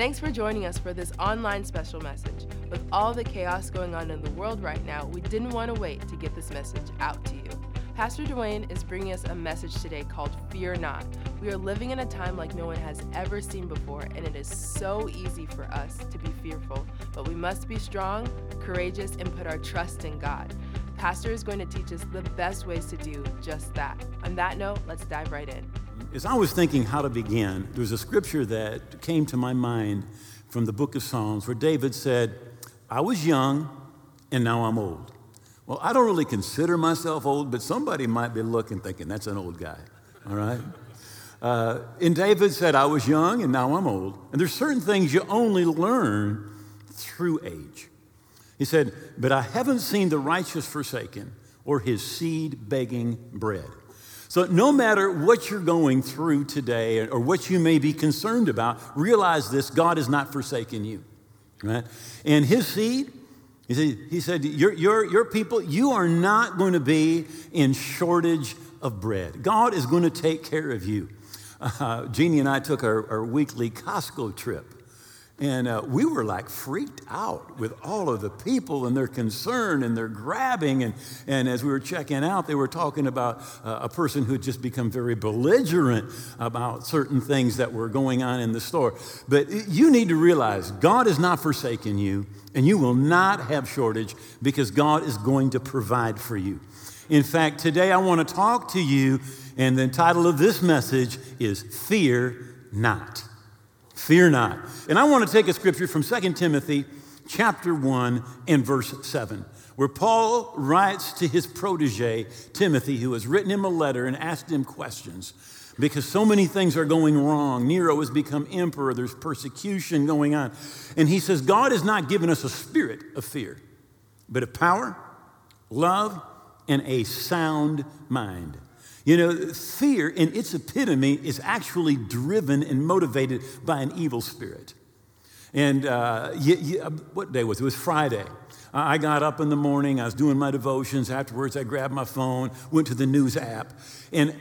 Thanks for joining us for this online special message. With all the chaos going on in the world right now, we didn't want to wait to get this message out to you. Pastor Duane is bringing us a message today called Fear Not. We are living in a time like no one has ever seen before, and it is so easy for us to be fearful. But we must be strong, courageous, and put our trust in God. Pastor is going to teach us the best ways to do just that. On that note, let's dive right in. As I was thinking how to begin, there was a scripture that came to my mind from the book of Psalms where David said, I was young and now I'm old. Well, I don't really consider myself old, but somebody might be looking thinking, that's an old guy, all right? Uh, and David said, I was young and now I'm old. And there's certain things you only learn through age. He said, But I haven't seen the righteous forsaken or his seed begging bread. So, no matter what you're going through today or what you may be concerned about, realize this God has not forsaken you. Right? And his seed, he said, he said your, your, your people, you are not going to be in shortage of bread. God is going to take care of you. Uh, Jeannie and I took our, our weekly Costco trip. And uh, we were like freaked out with all of the people and their concern and their grabbing. And, and as we were checking out, they were talking about uh, a person who had just become very belligerent about certain things that were going on in the store. But you need to realize God has not forsaken you, and you will not have shortage because God is going to provide for you. In fact, today I want to talk to you, and the title of this message is Fear Not. Fear not. And I want to take a scripture from 2 Timothy chapter 1 and verse 7, where Paul writes to his protege, Timothy, who has written him a letter and asked him questions because so many things are going wrong. Nero has become emperor, there's persecution going on. And he says, God has not given us a spirit of fear, but of power, love, and a sound mind. You know, fear in its epitome is actually driven and motivated by an evil spirit. And uh, you, you, what day was it? It was Friday. I got up in the morning, I was doing my devotions. Afterwards, I grabbed my phone, went to the news app, and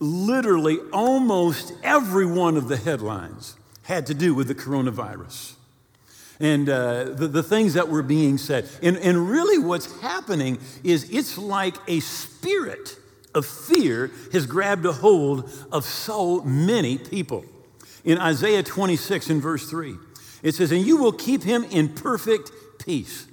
literally almost every one of the headlines had to do with the coronavirus and uh, the, the things that were being said. And, and really, what's happening is it's like a spirit of fear has grabbed a hold of so many people. In Isaiah 26 and verse 3, it says, And you will keep him in perfect peace.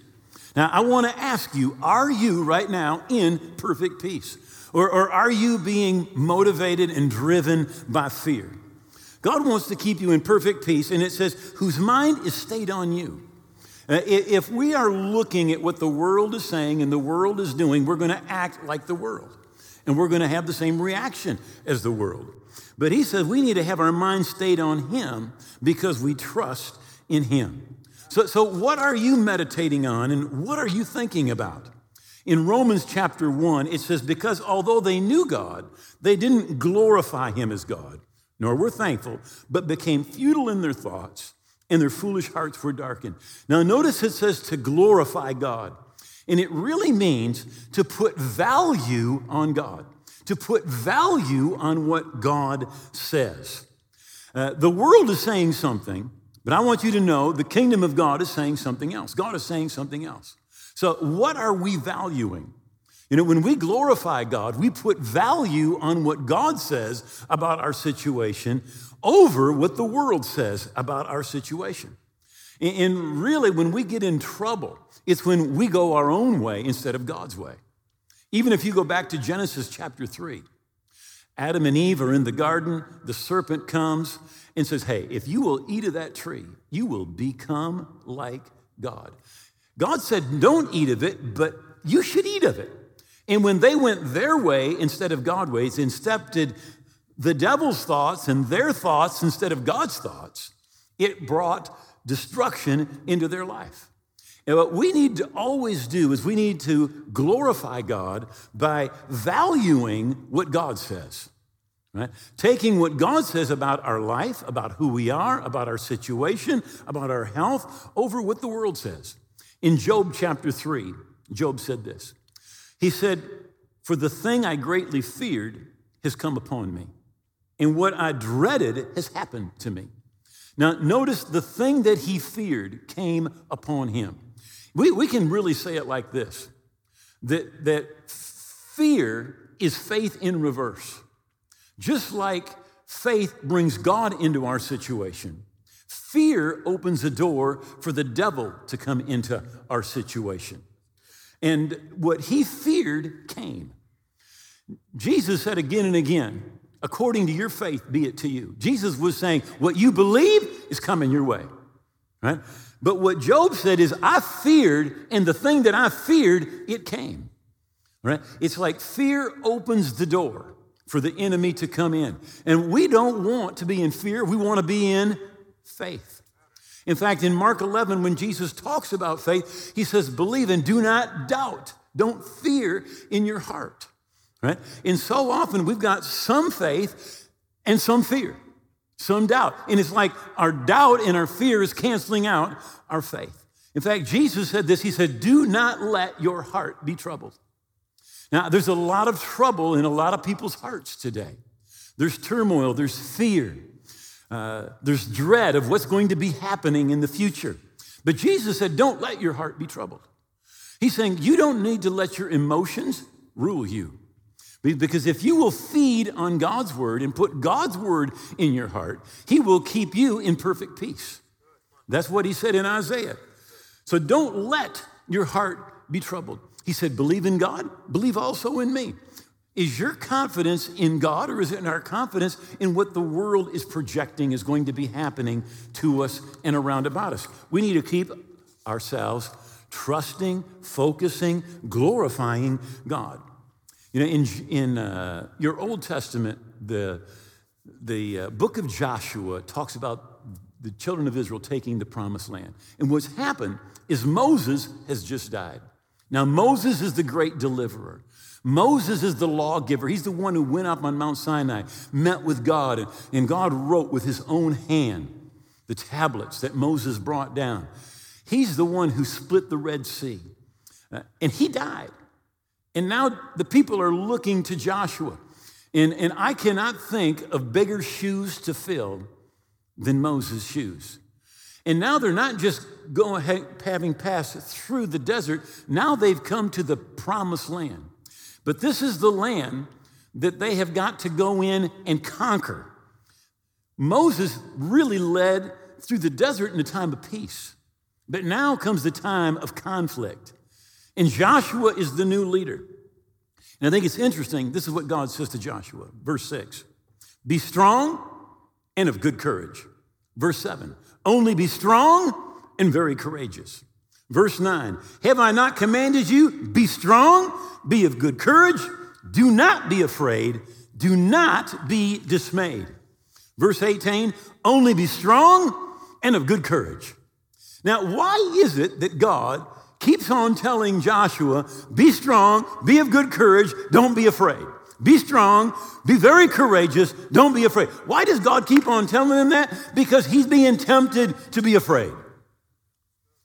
Now, I want to ask you, are you right now in perfect peace? Or, or are you being motivated and driven by fear? God wants to keep you in perfect peace, and it says, whose mind is stayed on you. Uh, if we are looking at what the world is saying and the world is doing, we're going to act like the world and we're going to have the same reaction as the world. But he says we need to have our mind stayed on him because we trust in him. So, so what are you meditating on and what are you thinking about? In Romans chapter 1, it says, Because although they knew God, they didn't glorify him as God, nor were thankful, but became futile in their thoughts, and their foolish hearts were darkened. Now, notice it says to glorify God. And it really means to put value on God, to put value on what God says. Uh, the world is saying something, but I want you to know the kingdom of God is saying something else. God is saying something else. So, what are we valuing? You know, when we glorify God, we put value on what God says about our situation over what the world says about our situation. And really, when we get in trouble, it's when we go our own way instead of God's way. Even if you go back to Genesis chapter 3, Adam and Eve are in the garden, the serpent comes and says, Hey, if you will eat of that tree, you will become like God. God said, Don't eat of it, but you should eat of it. And when they went their way instead of God's ways and accepted the devil's thoughts and their thoughts instead of God's thoughts, it brought destruction into their life. And what we need to always do is we need to glorify God by valuing what God says. Right? Taking what God says about our life, about who we are, about our situation, about our health, over what the world says. In Job chapter 3, Job said this He said, For the thing I greatly feared has come upon me, and what I dreaded has happened to me. Now, notice the thing that he feared came upon him. We, we can really say it like this that, that fear is faith in reverse. Just like faith brings God into our situation, fear opens a door for the devil to come into our situation. And what he feared came. Jesus said again and again, according to your faith, be it to you. Jesus was saying, what you believe is coming your way, right? But what Job said is, I feared, and the thing that I feared, it came, right? It's like fear opens the door for the enemy to come in. And we don't want to be in fear, we want to be in faith. In fact, in Mark 11, when Jesus talks about faith, he says, Believe and do not doubt. Don't fear in your heart. Right? And so often we've got some faith and some fear, some doubt. And it's like our doubt and our fear is canceling out our faith. In fact, Jesus said this He said, Do not let your heart be troubled. Now, there's a lot of trouble in a lot of people's hearts today. There's turmoil, there's fear, uh, there's dread of what's going to be happening in the future. But Jesus said, Don't let your heart be troubled. He's saying, You don't need to let your emotions rule you. Because if you will feed on God's word and put God's word in your heart, He will keep you in perfect peace. That's what He said in Isaiah. So don't let your heart be troubled. He said, Believe in God, believe also in me. Is your confidence in God or is it in our confidence in what the world is projecting is going to be happening to us and around about us? We need to keep ourselves trusting, focusing, glorifying God. You know, in, in uh, your Old Testament, the, the uh, book of Joshua talks about the children of Israel taking the promised land. And what's happened is Moses has just died. Now, Moses is the great deliverer. Moses is the lawgiver. He's the one who went up on Mount Sinai, met with God, and, and God wrote with his own hand the tablets that Moses brought down. He's the one who split the Red Sea. Uh, and he died. And now the people are looking to Joshua. And, and I cannot think of bigger shoes to fill than Moses' shoes. And now they're not just going, having passed through the desert, now they've come to the promised land. But this is the land that they have got to go in and conquer. Moses really led through the desert in a time of peace. But now comes the time of conflict. And Joshua is the new leader. And I think it's interesting. This is what God says to Joshua, verse 6 Be strong and of good courage. Verse 7 Only be strong and very courageous. Verse 9 Have I not commanded you? Be strong, be of good courage, do not be afraid, do not be dismayed. Verse 18 Only be strong and of good courage. Now, why is it that God keeps on telling Joshua, Be strong, be of good courage, don't be afraid? Be strong, be very courageous, don't be afraid. Why does God keep on telling him that? Because he's being tempted to be afraid.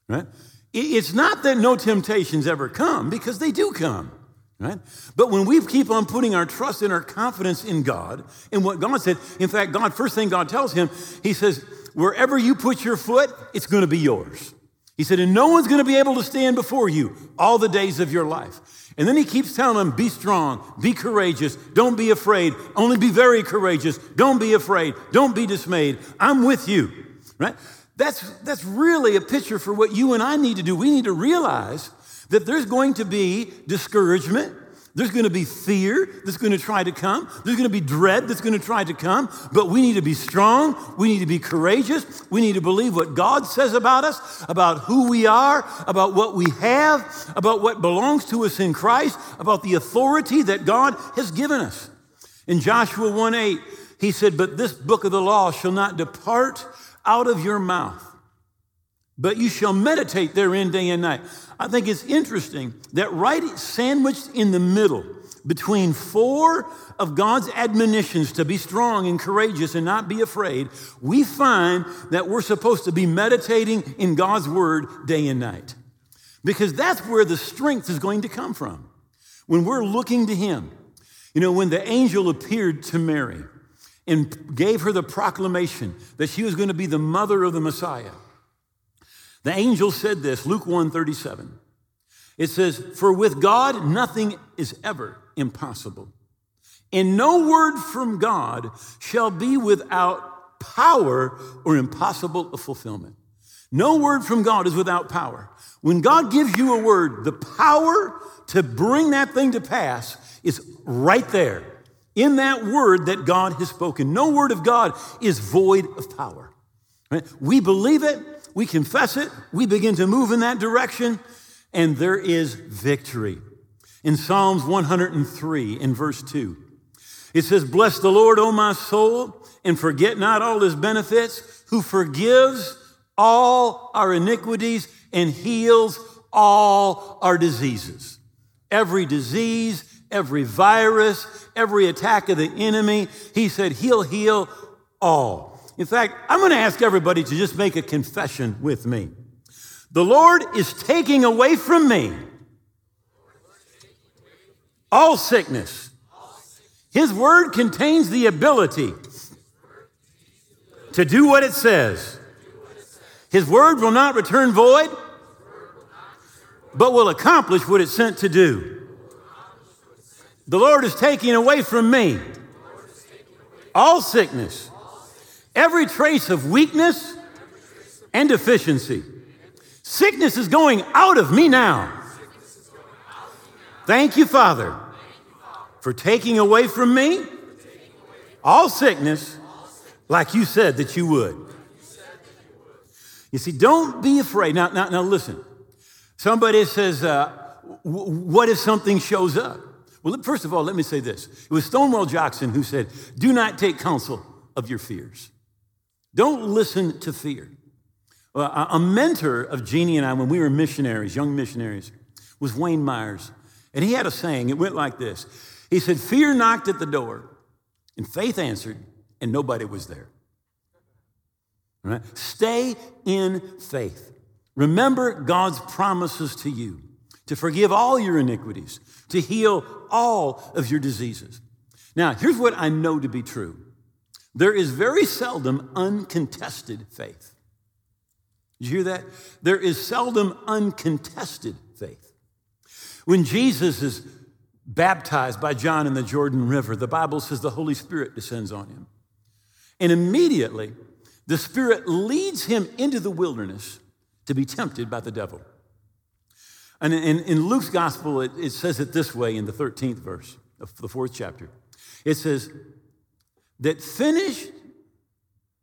Right? It's not that no temptations ever come, because they do come. Right? But when we keep on putting our trust and our confidence in God, in what God said, in fact, God, first thing God tells him, He says, wherever you put your foot, it's going to be yours. He said, and no one's going to be able to stand before you all the days of your life. And then he keeps telling them, be strong, be courageous, don't be afraid, only be very courageous, don't be afraid, don't be dismayed. I'm with you, right? That's, that's really a picture for what you and I need to do. We need to realize that there's going to be discouragement, there's going to be fear that's going to try to come. There's going to be dread that's going to try to come. But we need to be strong. We need to be courageous. We need to believe what God says about us, about who we are, about what we have, about what belongs to us in Christ, about the authority that God has given us. In Joshua 1 8, he said, But this book of the law shall not depart out of your mouth but you shall meditate therein day and night. I think it's interesting that right sandwiched in the middle between four of God's admonitions to be strong and courageous and not be afraid, we find that we're supposed to be meditating in God's word day and night. Because that's where the strength is going to come from. When we're looking to Him. You know, when the angel appeared to Mary, and gave her the proclamation that she was going to be the mother of the Messiah. The angel said this, Luke 1:37. It says, "For with God nothing is ever impossible." And no word from God shall be without power or impossible of fulfillment. No word from God is without power. When God gives you a word, the power to bring that thing to pass is right there in that word that God has spoken. No word of God is void of power. Right? We believe it, we confess it, we begin to move in that direction, and there is victory. In Psalms 103, in verse 2, it says, Bless the Lord, O my soul, and forget not all his benefits, who forgives all our iniquities and heals all our diseases. Every disease, every virus, every attack of the enemy, he said he'll heal all. In fact, I'm going to ask everybody to just make a confession with me. The Lord is taking away from me all sickness his word contains the ability to do what it says. His word will not return void, but will accomplish what it's sent to do. The Lord is taking away from me all sickness, every trace of weakness and deficiency. Sickness is going out of me now. Thank you, Father for taking away from me all sickness like you said that you would. You see, don't be afraid. Now, now, now listen. Somebody says, uh, What if something shows up? Well, first of all, let me say this. It was Stonewall Jackson who said, Do not take counsel of your fears. Don't listen to fear. A mentor of Jeannie and I, when we were missionaries, young missionaries, was Wayne Myers. And he had a saying, it went like this he said, Fear knocked at the door, and faith answered, and nobody was there. Stay in faith. Remember God's promises to you to forgive all your iniquities, to heal all of your diseases. Now, here's what I know to be true there is very seldom uncontested faith. Did you hear that? There is seldom uncontested faith. When Jesus is baptized by John in the Jordan River, the Bible says the Holy Spirit descends on him. And immediately, the Spirit leads him into the wilderness to be tempted by the devil. And in, in Luke's gospel, it, it says it this way in the 13th verse of the fourth chapter. It says, that finished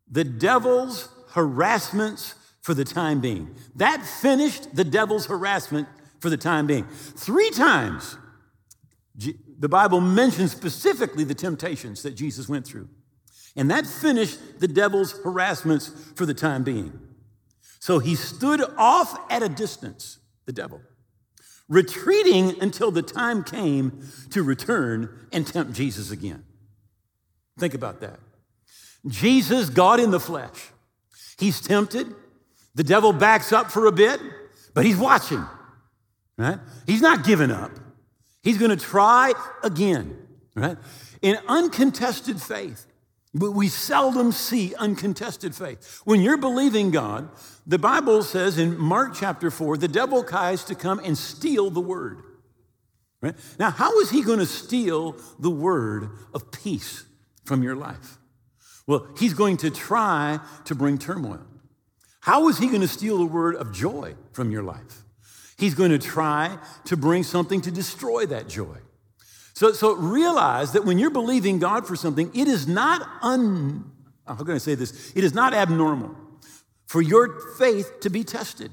the devil's harassments for the time being. That finished the devil's harassment for the time being. Three times the Bible mentions specifically the temptations that Jesus went through. And that finished the devil's harassments for the time being. So he stood off at a distance, the devil, retreating until the time came to return and tempt Jesus again. Think about that. Jesus, God in the flesh, he's tempted. The devil backs up for a bit, but he's watching, right? He's not giving up. He's going to try again, right? In uncontested faith, but we seldom see uncontested faith. When you're believing God, the Bible says in Mark chapter 4, the devil tries to come and steal the word. Right? Now, how is he going to steal the word of peace from your life? Well, he's going to try to bring turmoil. How is he going to steal the word of joy from your life? He's going to try to bring something to destroy that joy. So, so realize that when you're believing God for something, it is not un, how can I say this? It is not abnormal for your faith to be tested,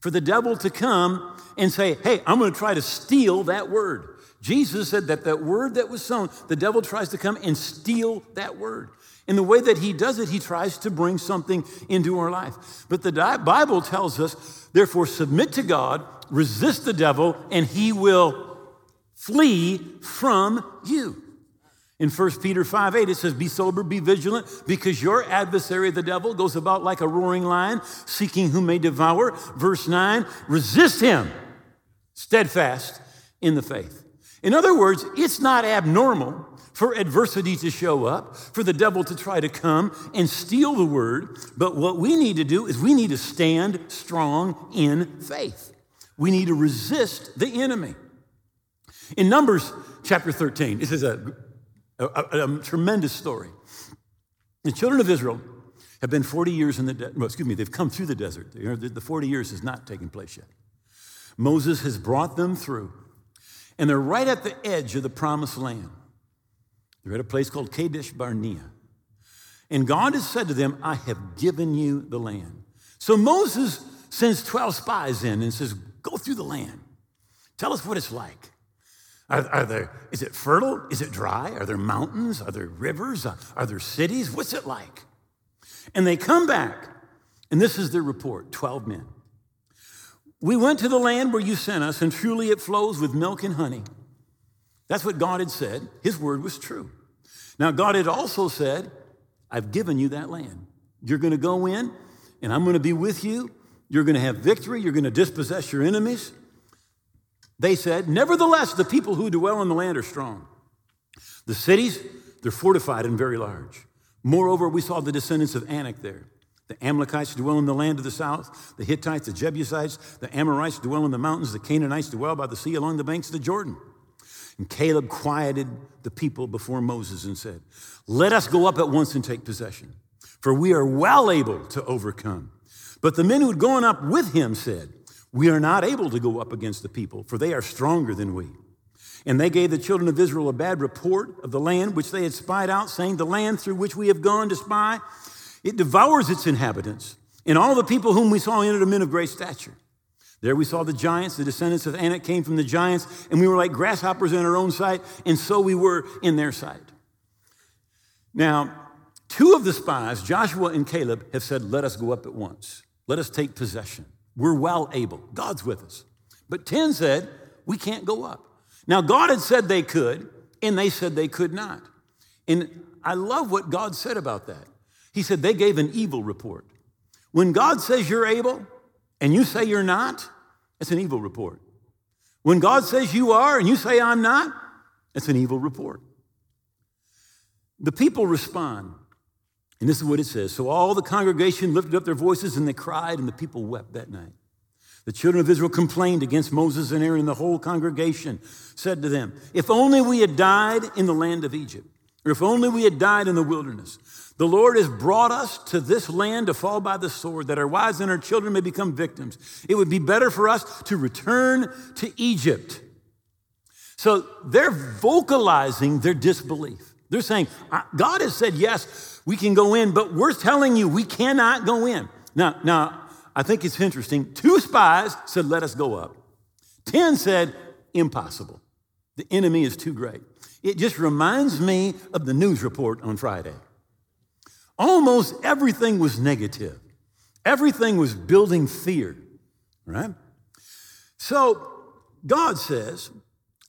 for the devil to come and say, hey, I'm going to try to steal that word. Jesus said that that word that was sown, the devil tries to come and steal that word. In the way that he does it, he tries to bring something into our life. But the Bible tells us, therefore, submit to God, resist the devil, and he will flee from you. In 1 Peter 5 8, it says, Be sober, be vigilant, because your adversary, the devil, goes about like a roaring lion, seeking whom may devour. Verse 9, resist him, steadfast in the faith. In other words, it's not abnormal for adversity to show up, for the devil to try to come and steal the word. But what we need to do is we need to stand strong in faith. We need to resist the enemy. In Numbers chapter 13, this is a, a, a, a tremendous story. The children of Israel have been 40 years in the desert. Well, excuse me, they've come through the desert. The 40 years has not taken place yet. Moses has brought them through, and they're right at the edge of the promised land. They're at a place called Kadesh Barnea. And God has said to them, I have given you the land. So Moses sends 12 spies in and says, Go through the land. Tell us what it's like. Are, are there, is it fertile? Is it dry? Are there mountains? Are there rivers? Are there cities? What's it like? And they come back, and this is their report 12 men. We went to the land where you sent us, and truly it flows with milk and honey. That's what God had said. His word was true. Now, God had also said, I've given you that land. You're going to go in, and I'm going to be with you. You're going to have victory. You're going to dispossess your enemies. They said, Nevertheless, the people who dwell in the land are strong. The cities, they're fortified and very large. Moreover, we saw the descendants of Anak there. The Amalekites dwell in the land of the south, the Hittites, the Jebusites, the Amorites dwell in the mountains, the Canaanites dwell by the sea along the banks of the Jordan. And Caleb quieted the people before Moses and said, Let us go up at once and take possession, for we are well able to overcome. But the men who had gone up with him said, We are not able to go up against the people, for they are stronger than we. And they gave the children of Israel a bad report of the land which they had spied out, saying, The land through which we have gone to spy, it devours its inhabitants. And all the people whom we saw it are men of great stature. There we saw the giants, the descendants of Anak came from the giants, and we were like grasshoppers in our own sight, and so we were in their sight. Now, two of the spies, Joshua and Caleb, have said, Let us go up at once. Let us take possession. We're well able. God's with us. But 10 said, We can't go up. Now, God had said they could, and they said they could not. And I love what God said about that. He said they gave an evil report. When God says you're able, and you say you're not, it's an evil report. When God says you are and you say I'm not, it's an evil report. The people respond. And this is what it says. So all the congregation lifted up their voices and they cried, and the people wept that night. The children of Israel complained against Moses and Aaron. and The whole congregation said to them, If only we had died in the land of Egypt, or if only we had died in the wilderness. The Lord has brought us to this land to fall by the sword, that our wives and our children may become victims. It would be better for us to return to Egypt. So they're vocalizing their disbelief. They're saying, God has said, yes, we can go in, but we're telling you we cannot go in. Now, now, I think it's interesting. Two spies said, let us go up. Ten said, impossible. The enemy is too great. It just reminds me of the news report on Friday. Almost everything was negative. Everything was building fear, right? So God says,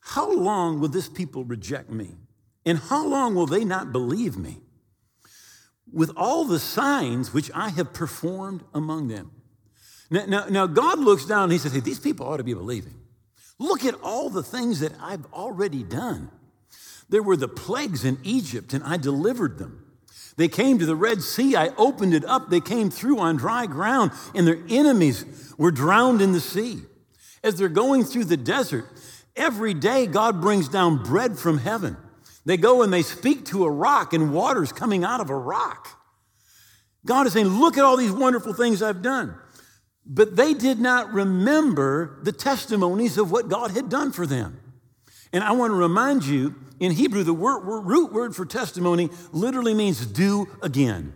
How long will this people reject me? And how long will they not believe me? With all the signs which I have performed among them. Now, now, now God looks down and he says, Hey, these people ought to be believing. Look at all the things that I've already done. There were the plagues in Egypt, and I delivered them. They came to the Red Sea. I opened it up. They came through on dry ground, and their enemies were drowned in the sea. As they're going through the desert, every day God brings down bread from heaven. They go and they speak to a rock, and water's coming out of a rock. God is saying, Look at all these wonderful things I've done. But they did not remember the testimonies of what God had done for them. And I want to remind you in Hebrew, the word, root word for testimony literally means do again.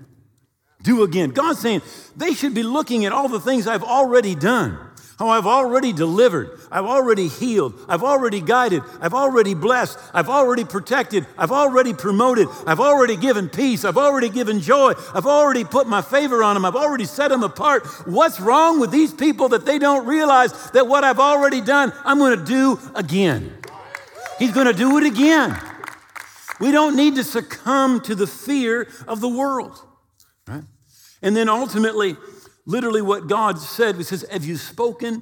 Do again. God's saying they should be looking at all the things I've already done, how I've already delivered, I've already healed, I've already guided, I've already blessed, I've already protected, I've already promoted, I've already given peace, I've already given joy, I've already put my favor on them, I've already set them apart. What's wrong with these people that they don't realize that what I've already done, I'm going to do again? He's going to do it again. We don't need to succumb to the fear of the world. Right? And then ultimately, literally what God said, He says, Have you spoken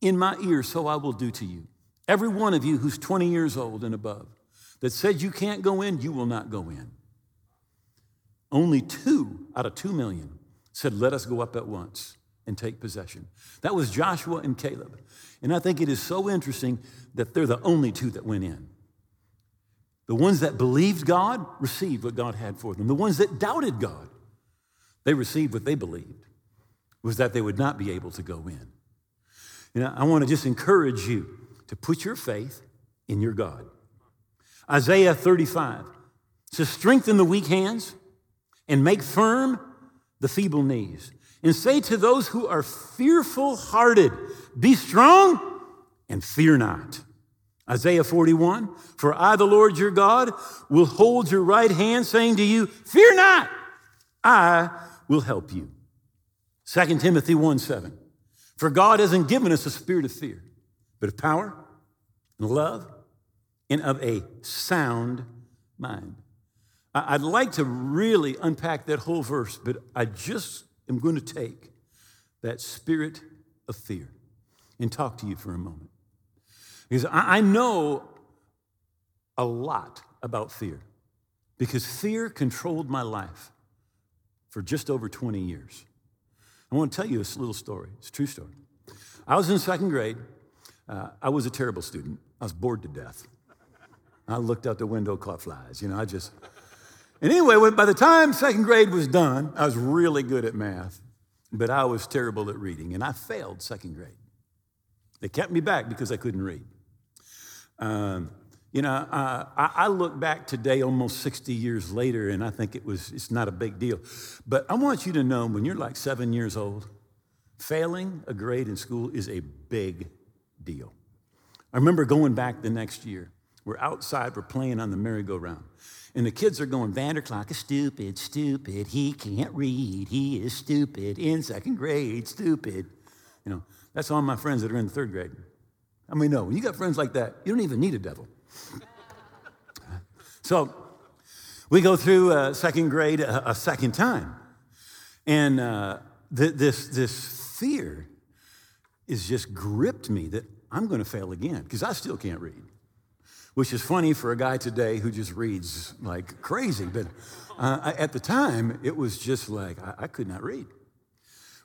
in my ear, so I will do to you. Every one of you who's 20 years old and above, that said you can't go in, you will not go in. Only two out of two million said, Let us go up at once and take possession. That was Joshua and Caleb. And I think it is so interesting that they're the only two that went in. The ones that believed God received what God had for them. The ones that doubted God, they received what they believed was that they would not be able to go in. You know, I want to just encourage you to put your faith in your God. Isaiah 35 says, Strengthen the weak hands and make firm the feeble knees. And say to those who are fearful hearted, Be strong and fear not. Isaiah 41 For I, the Lord your God, will hold your right hand, saying to you, Fear not, I will help you. 2 Timothy 1 7 For God hasn't given us a spirit of fear, but of power and love and of a sound mind. I'd like to really unpack that whole verse, but I just am going to take that spirit of fear and talk to you for a moment. Because I know a lot about fear, because fear controlled my life for just over 20 years. I want to tell you this little story. It's a true story. I was in second grade. Uh, I was a terrible student. I was bored to death. I looked out the window, caught flies. You know, I just. And anyway, by the time second grade was done, I was really good at math, but I was terrible at reading, and I failed second grade. They kept me back because I couldn't read. Um, you know, I, I, look back today, almost 60 years later, and I think it was, it's not a big deal. But I want you to know when you're like seven years old, failing a grade in school is a big deal. I remember going back the next year. We're outside, we're playing on the merry-go-round. And the kids are going, Vander Klok is stupid, stupid. He can't read. He is stupid in second grade, stupid. You know, that's all my friends that are in third grade. I mean, no, when you got friends like that, you don't even need a devil. so we go through uh, second grade a, a, second time. And uh, th- this, this fear is just gripped me that I'm going to fail again because I still can't read. Which is funny for a guy today who just reads like crazy. But uh, at the time, it was just like I, I could not read.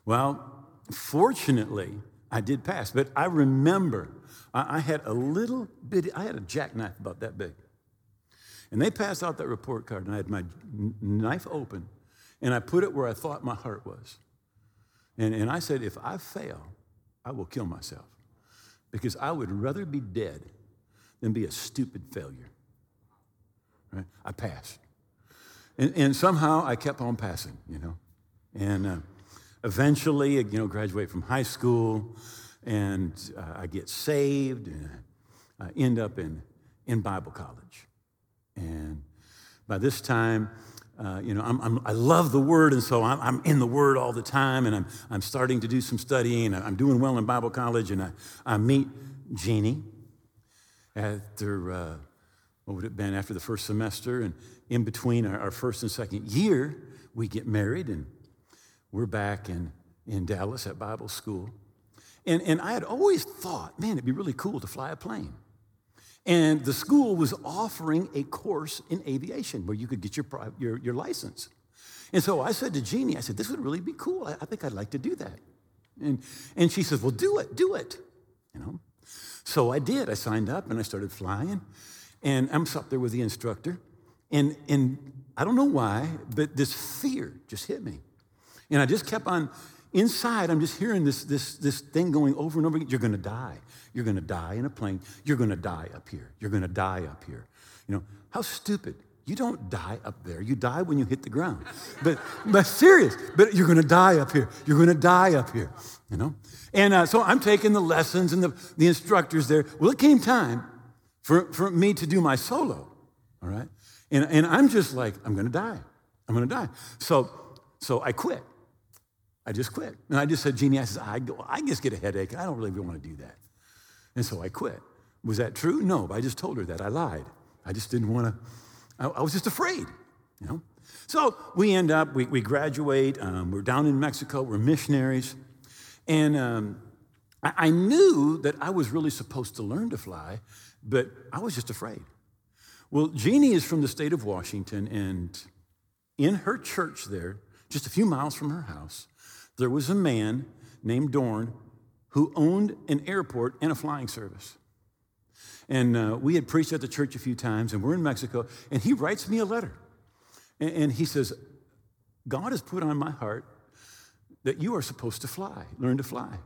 Well, fortunately, I did pass. But I remember I, I had a little bit, I had a jackknife about that big. And they passed out that report card, and I had my knife open, and I put it where I thought my heart was. And, and I said, if I fail, I will kill myself because I would rather be dead than be a stupid failure. Right? I passed. And, and somehow I kept on passing, you know. And uh, eventually, you know, graduate from high school, and uh, I get saved, and I end up in, in Bible college. And by this time, uh, you know, I'm, I'm, i love the Word, and so I'm, I'm, in the Word all the time, and I'm, I'm starting to do some studying. I'm doing well in Bible college, and I, I meet Jeannie after, uh, what would it have been, after the first semester, and in between our, our first and second year, we get married, and we're back in, in Dallas at Bible school. And, and I had always thought, man, it'd be really cool to fly a plane. And the school was offering a course in aviation where you could get your, your, your license. And so I said to Jeannie, I said, this would really be cool. I, I think I'd like to do that. And, and she says, well, do it, do it. You know? So I did. I signed up and I started flying. And I'm up there with the instructor. And, and I don't know why, but this fear just hit me. And I just kept on inside, I'm just hearing this, this, this thing going over and over again. You're going to die. You're going to die in a plane. You're going to die up here. You're going to die up here. You know, how stupid. You don't die up there. You die when you hit the ground. But, but serious. But you're going to die up here. You're going to die up here. You know? And uh, so I'm taking the lessons and the, the instructors there. Well, it came time for, for me to do my solo. All right? And, and I'm just like, I'm going to die. I'm going to die. So, so I quit. I just quit. And I just said, Jeannie, I said, I, I just get a headache. I don't really want to do that. And so I quit. Was that true? No, but I just told her that. I lied. I just didn't want to, I, I was just afraid, you know? So we end up, we, we graduate, um, we're down in Mexico, we're missionaries. And um, I, I knew that I was really supposed to learn to fly, but I was just afraid. Well, Jeannie is from the state of Washington, and in her church there, just a few miles from her house, there was a man named Dorn who owned an airport and a flying service. And uh, we had preached at the church a few times, and we're in Mexico, and he writes me a letter. And, and he says, God has put on my heart that you are supposed to fly, learn to fly.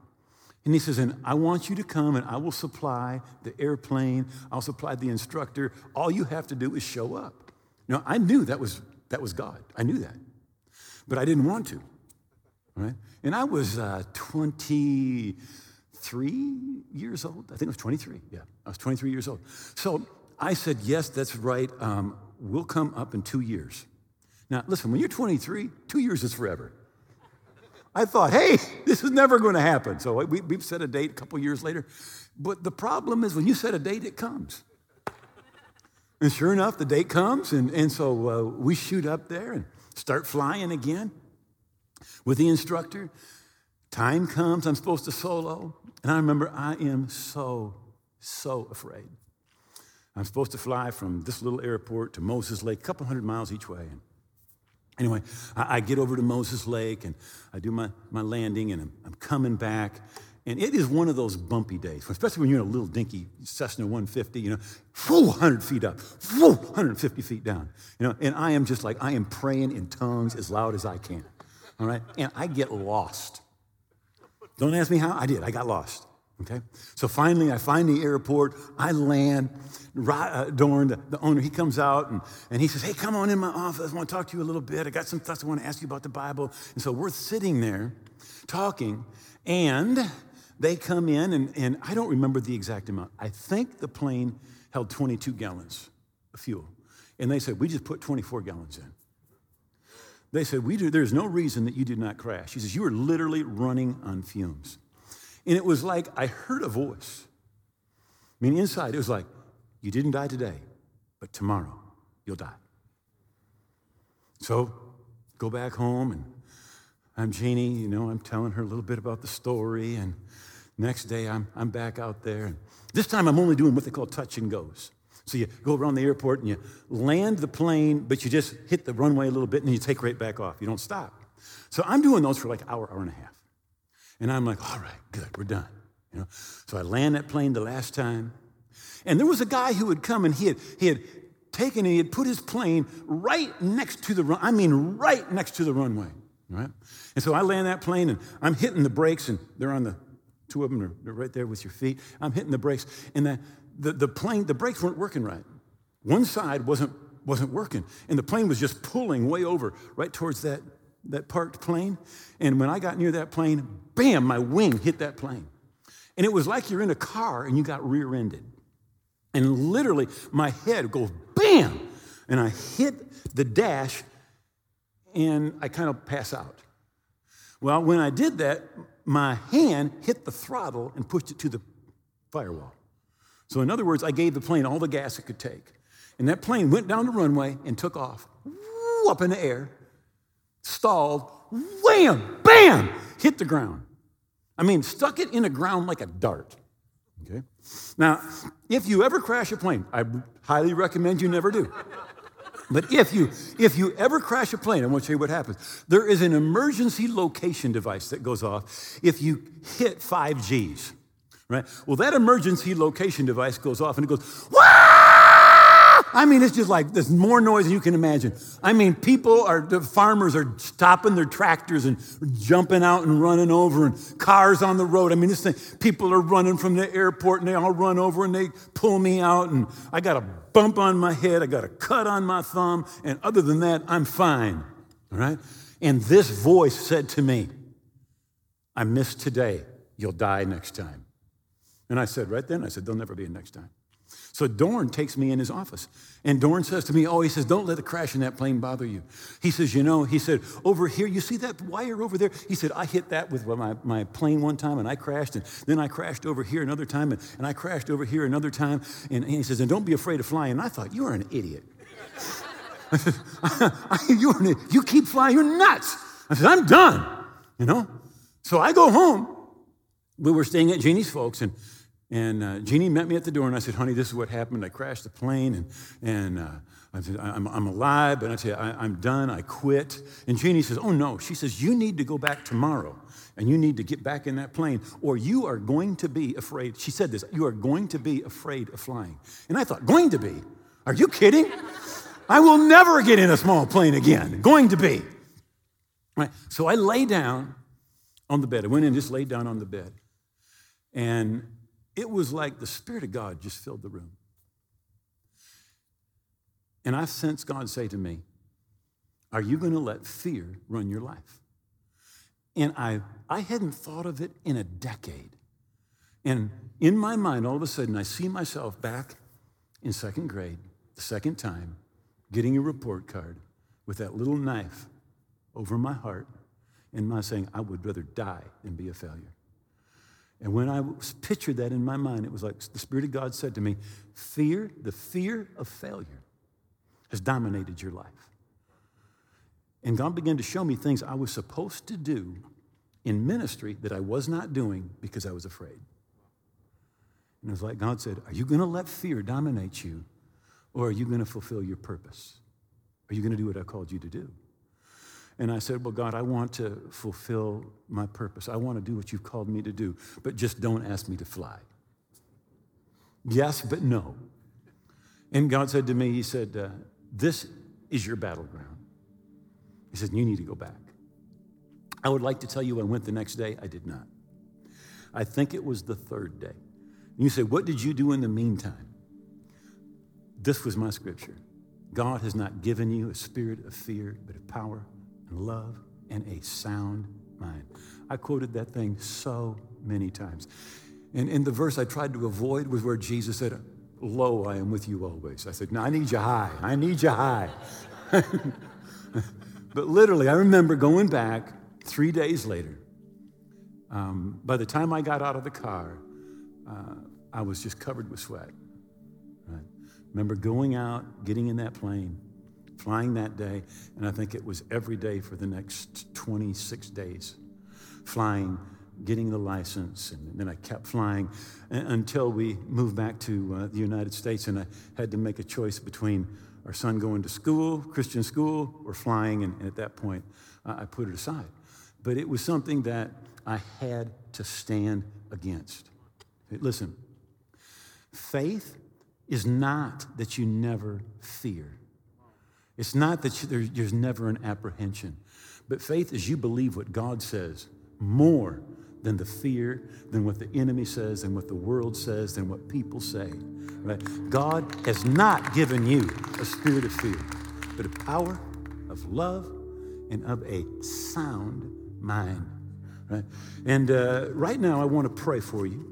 And he says, and I want you to come and I will supply the airplane, I'll supply the instructor. All you have to do is show up. Now, I knew that was, that was God. I knew that. But I didn't want to, right? And I was uh, 23 years old. I think I was 23. Yeah, I was 23 years old. So I said, yes, that's right. Um, we'll come up in two years. Now, listen, when you're 23, two years is forever. I thought, hey, this is never going to happen. So we, we've set a date a couple years later. But the problem is when you set a date, it comes. And sure enough, the date comes. And, and so uh, we shoot up there and start flying again with the instructor. Time comes, I'm supposed to solo. And I remember I am so, so afraid. I'm supposed to fly from this little airport to Moses Lake, a couple hundred miles each way. And Anyway, I, I, get over to Moses Lake and I do my, my landing and I'm, I'm, coming back. And it is one of those bumpy days, especially when you're in a little dinky Cessna 150, you know, 400 feet up, 450 feet down. You know, and I am just like, I am praying in tongues as loud as I can. All right? And I get lost. Don't ask me how, I did. I got lost. Okay? So finally, I find the airport. I land. Uh, Dorn, the, the, owner, he comes out and, and he says, Hey, come on in my office. I want to talk to you a little bit. I got some thoughts I want to ask you about the Bible. And so we're sitting there talking, and they come in, and, and I don't remember the exact amount. I think the plane held 22 gallons of fuel. And they said, We just put 24 gallons in. They said, we do, There's no reason that you did not crash. He says, You are literally running on fumes. And it was like I heard a voice. I mean, inside, it was like, You didn't die today, but tomorrow you'll die. So go back home, and I'm Jeannie, you know, I'm telling her a little bit about the story. And next day, I'm, I'm back out there. And this time, I'm only doing what they call touch and goes. So you go around the airport and you land the plane, but you just hit the runway a little bit and you take right back off. You don't stop. So I'm doing those for like an hour, hour and a half. And I'm like, all right, good, we're done. You know? So I land that plane the last time. And there was a guy who had come and he had, he had taken and he had put his plane right next to the run, I mean right next to the runway. Right? And so I land that plane and I'm hitting the brakes and they're on the two of them are right there with your feet. I'm hitting the brakes and the, the, the plane, the brakes weren't working right. One side wasn't wasn't working. And the plane was just pulling way over right towards that that parked plane. And when I got near that plane, bam, my wing hit that plane. And it was like you're in a car and you got rear ended. And literally, my head goes bam, and I hit the dash and I kind of pass out. Well, when I did that, my hand hit the throttle and pushed it to the firewall. So, in other words, I gave the plane all the gas it could take. And that plane went down the runway and took off, woo, up in the air stalled, wham, bam, hit the ground. I mean, stuck it in the ground like a dart. Okay? Now, if you ever crash a plane, I highly recommend you never do. But if you if you ever crash a plane, I want to show you what happens. There is an emergency location device that goes off if you hit five G's. Right? Well, that emergency location device goes off and it goes, Wah! I mean, it's just like there's more noise than you can imagine. I mean, people are, the farmers are stopping their tractors and jumping out and running over, and cars on the road. I mean, this thing, people are running from the airport and they all run over and they pull me out, and I got a bump on my head, I got a cut on my thumb, and other than that, I'm fine. All right? And this voice said to me, I missed today, you'll die next time. And I said, right then, I said, there'll never be a next time. So Dorn takes me in his office. And Dorn says to me, Oh, he says, don't let the crash in that plane bother you. He says, You know, he said, over here, you see that wire over there? He said, I hit that with my, my plane one time and I crashed. And then I crashed over here another time and, and I crashed over here another time. And, and he says, And don't be afraid of flying. And I thought, You are an idiot. I said, you, are an, you keep flying, you're nuts. I said, I'm done, you know? So I go home. We were staying at Jeannie's folks, and And uh, Jeannie met me at the door, and I said, honey, this is what happened. I crashed the plane, and, and uh, I said, I'm, I'm alive, but I said, I, am done, I quit. And Jeannie says, oh no. She says, you need to go back tomorrow, and you need to get back in that plane, or you are going to be afraid. She said this, you are going to be afraid of flying. And I thought, going to be? Are you kidding? I will never get in a small plane again. Going to be. Right. So I lay down on the bed. I went in, just laid down on the bed. And it was like the Spirit of God just filled the room. And I sense God say to me, Are you going to let fear run your life? And I, I hadn't thought of it in a decade. And in my mind, all of a sudden, I see myself back in second grade, the second time, getting a report card with that little knife over my heart and my saying, I would rather die than be a failure. And when I pictured that in my mind, it was like the Spirit of God said to me, Fear, the fear of failure, has dominated your life. And God began to show me things I was supposed to do in ministry that I was not doing because I was afraid. And it was like God said, Are you going to let fear dominate you, or are you going to fulfill your purpose? Are you going to do what I called you to do? And I said, Well, God, I want to fulfill my purpose. I want to do what you've called me to do, but just don't ask me to fly. Yes, but no. And God said to me, He said, uh, This is your battleground. He said, You need to go back. I would like to tell you I went the next day. I did not. I think it was the third day. And you say, What did you do in the meantime? This was my scripture. God has not given you a spirit of fear, but of power and love and a sound mind. I quoted that thing so many times. And in the verse I tried to avoid was where Jesus said, Lo, I am with you always. I said, No, I need you high. I need you high. but literally, I remember going back three days later. Um, by the time I got out of the car, uh, I was just covered with sweat. Right? Remember going out, getting in that plane, flying that day, and I think it was every day for the next 26 days, flying, getting the license, and then I kept flying until we moved back to uh, the United States, and I had to make a choice between our son going to school, Christian school, or flying, and at that point, I put it aside. But it was something that I had to stand against. Listen, faith is not that you never fear. It's not that there's never an apprehension, but faith is you believe what God says more than the fear, than what the enemy says, than what the world says, than what people say. Right? God has not given you a spirit of fear, but a power of love and of a sound mind. Right? And uh, right now, I want to pray for you.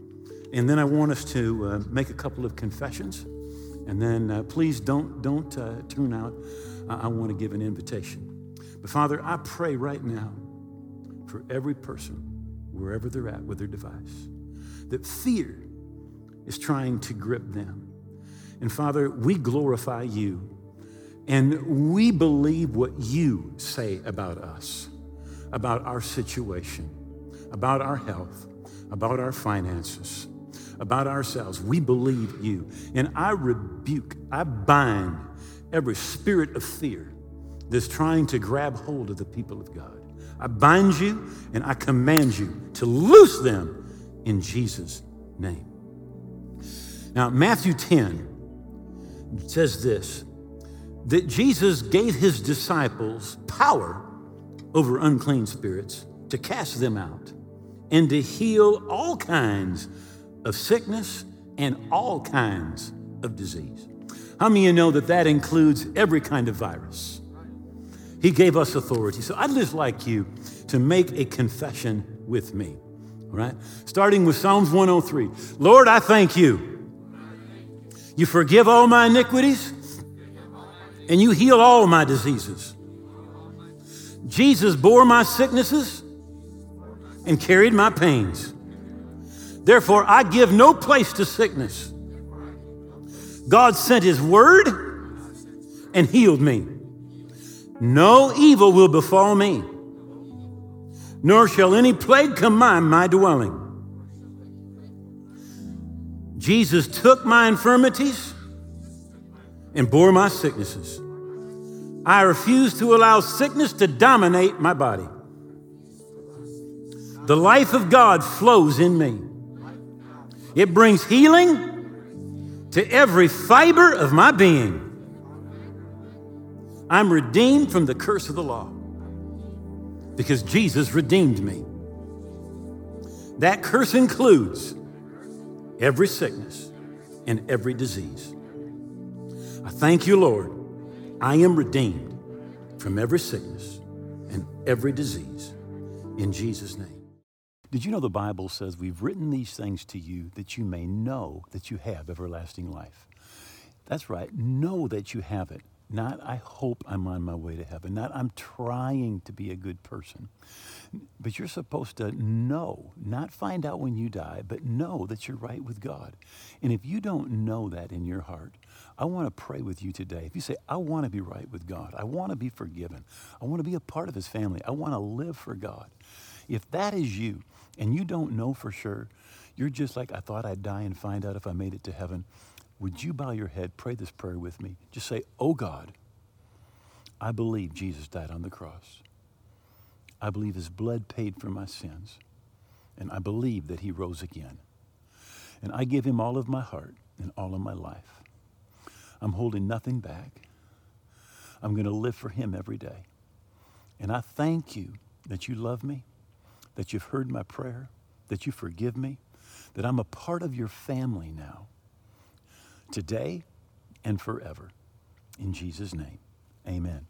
And then I want us to uh, make a couple of confessions. And then uh, please don't, don't uh, tune out. I want to give an invitation. But Father, I pray right now for every person, wherever they're at with their device, that fear is trying to grip them. And Father, we glorify you and we believe what you say about us, about our situation, about our health, about our finances, about ourselves. We believe you. And I rebuke, I bind every spirit of fear that's trying to grab hold of the people of God. I bind you and I command you to loose them in Jesus' name. Now, Matthew 10 says this that Jesus gave his disciples power over unclean spirits to cast them out and to heal all kinds of sickness and all kinds of disease. How many of you know that that includes every kind of virus? He gave us authority. So I'd just like you to make a confession with me, all right? Starting with Psalms 103. Lord, I thank you. You forgive all my iniquities and you heal all my diseases. Jesus bore my sicknesses and carried my pains. Therefore, I give no place to sickness God sent his word and healed me. No evil will befall me, nor shall any plague come nigh my dwelling. Jesus took my infirmities and bore my sicknesses. I refuse to allow sickness to dominate my body. The life of God flows in me. It brings healing to every fiber of my being. I'm redeemed from the curse of the law because Jesus redeemed me. That curse includes every sickness and every disease. I thank you, Lord. I am redeemed from every sickness and every disease in Jesus' name. Did you know the Bible says we've written these things to you that you may know that you have everlasting life? That's right. Know that you have it. Not, I hope I'm on my way to heaven. Not, I'm trying to be a good person. But you're supposed to know, not find out when you die, but know that you're right with God. And if you don't know that in your heart, I want to pray with you today. If you say, I want to be right with God, I want to be forgiven, I want to be a part of His family, I want to live for God. If that is you and you don't know for sure, you're just like, I thought I'd die and find out if I made it to heaven. Would you bow your head, pray this prayer with me? Just say, Oh God, I believe Jesus died on the cross. I believe his blood paid for my sins. And I believe that he rose again. And I give him all of my heart and all of my life. I'm holding nothing back. I'm going to live for him every day. And I thank you that you love me, that you've heard my prayer, that you forgive me, that I'm a part of your family now today and forever. In Jesus' name, amen.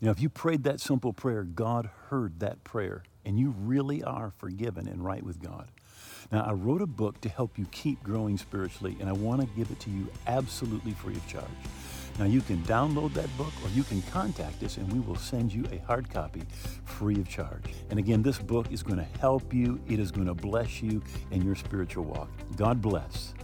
Now, if you prayed that simple prayer, God heard that prayer, and you really are forgiven and right with God. Now, I wrote a book to help you keep growing spiritually, and I want to give it to you absolutely free of charge. Now, you can download that book or you can contact us, and we will send you a hard copy free of charge. And again, this book is going to help you, it is going to bless you in your spiritual walk. God bless.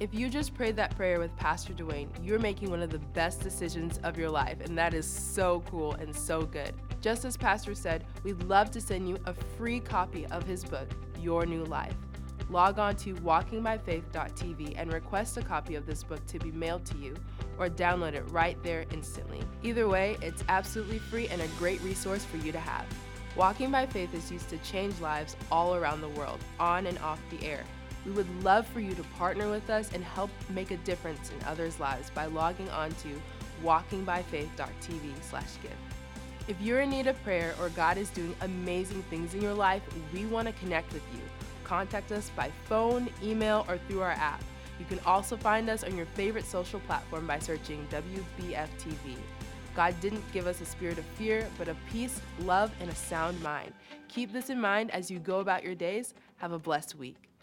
If you just prayed that prayer with Pastor Duane, you're making one of the best decisions of your life, and that is so cool and so good. Just as Pastor said, we'd love to send you a free copy of his book, Your New Life. Log on to walkingbyfaith.tv and request a copy of this book to be mailed to you or download it right there instantly. Either way, it's absolutely free and a great resource for you to have. Walking by Faith is used to change lives all around the world, on and off the air. We would love for you to partner with us and help make a difference in others' lives by logging on to walkingbyfaith.tv/give. If you're in need of prayer or God is doing amazing things in your life, we want to connect with you. Contact us by phone, email, or through our app. You can also find us on your favorite social platform by searching WBFTV. God didn't give us a spirit of fear, but of peace, love, and a sound mind. Keep this in mind as you go about your days. Have a blessed week.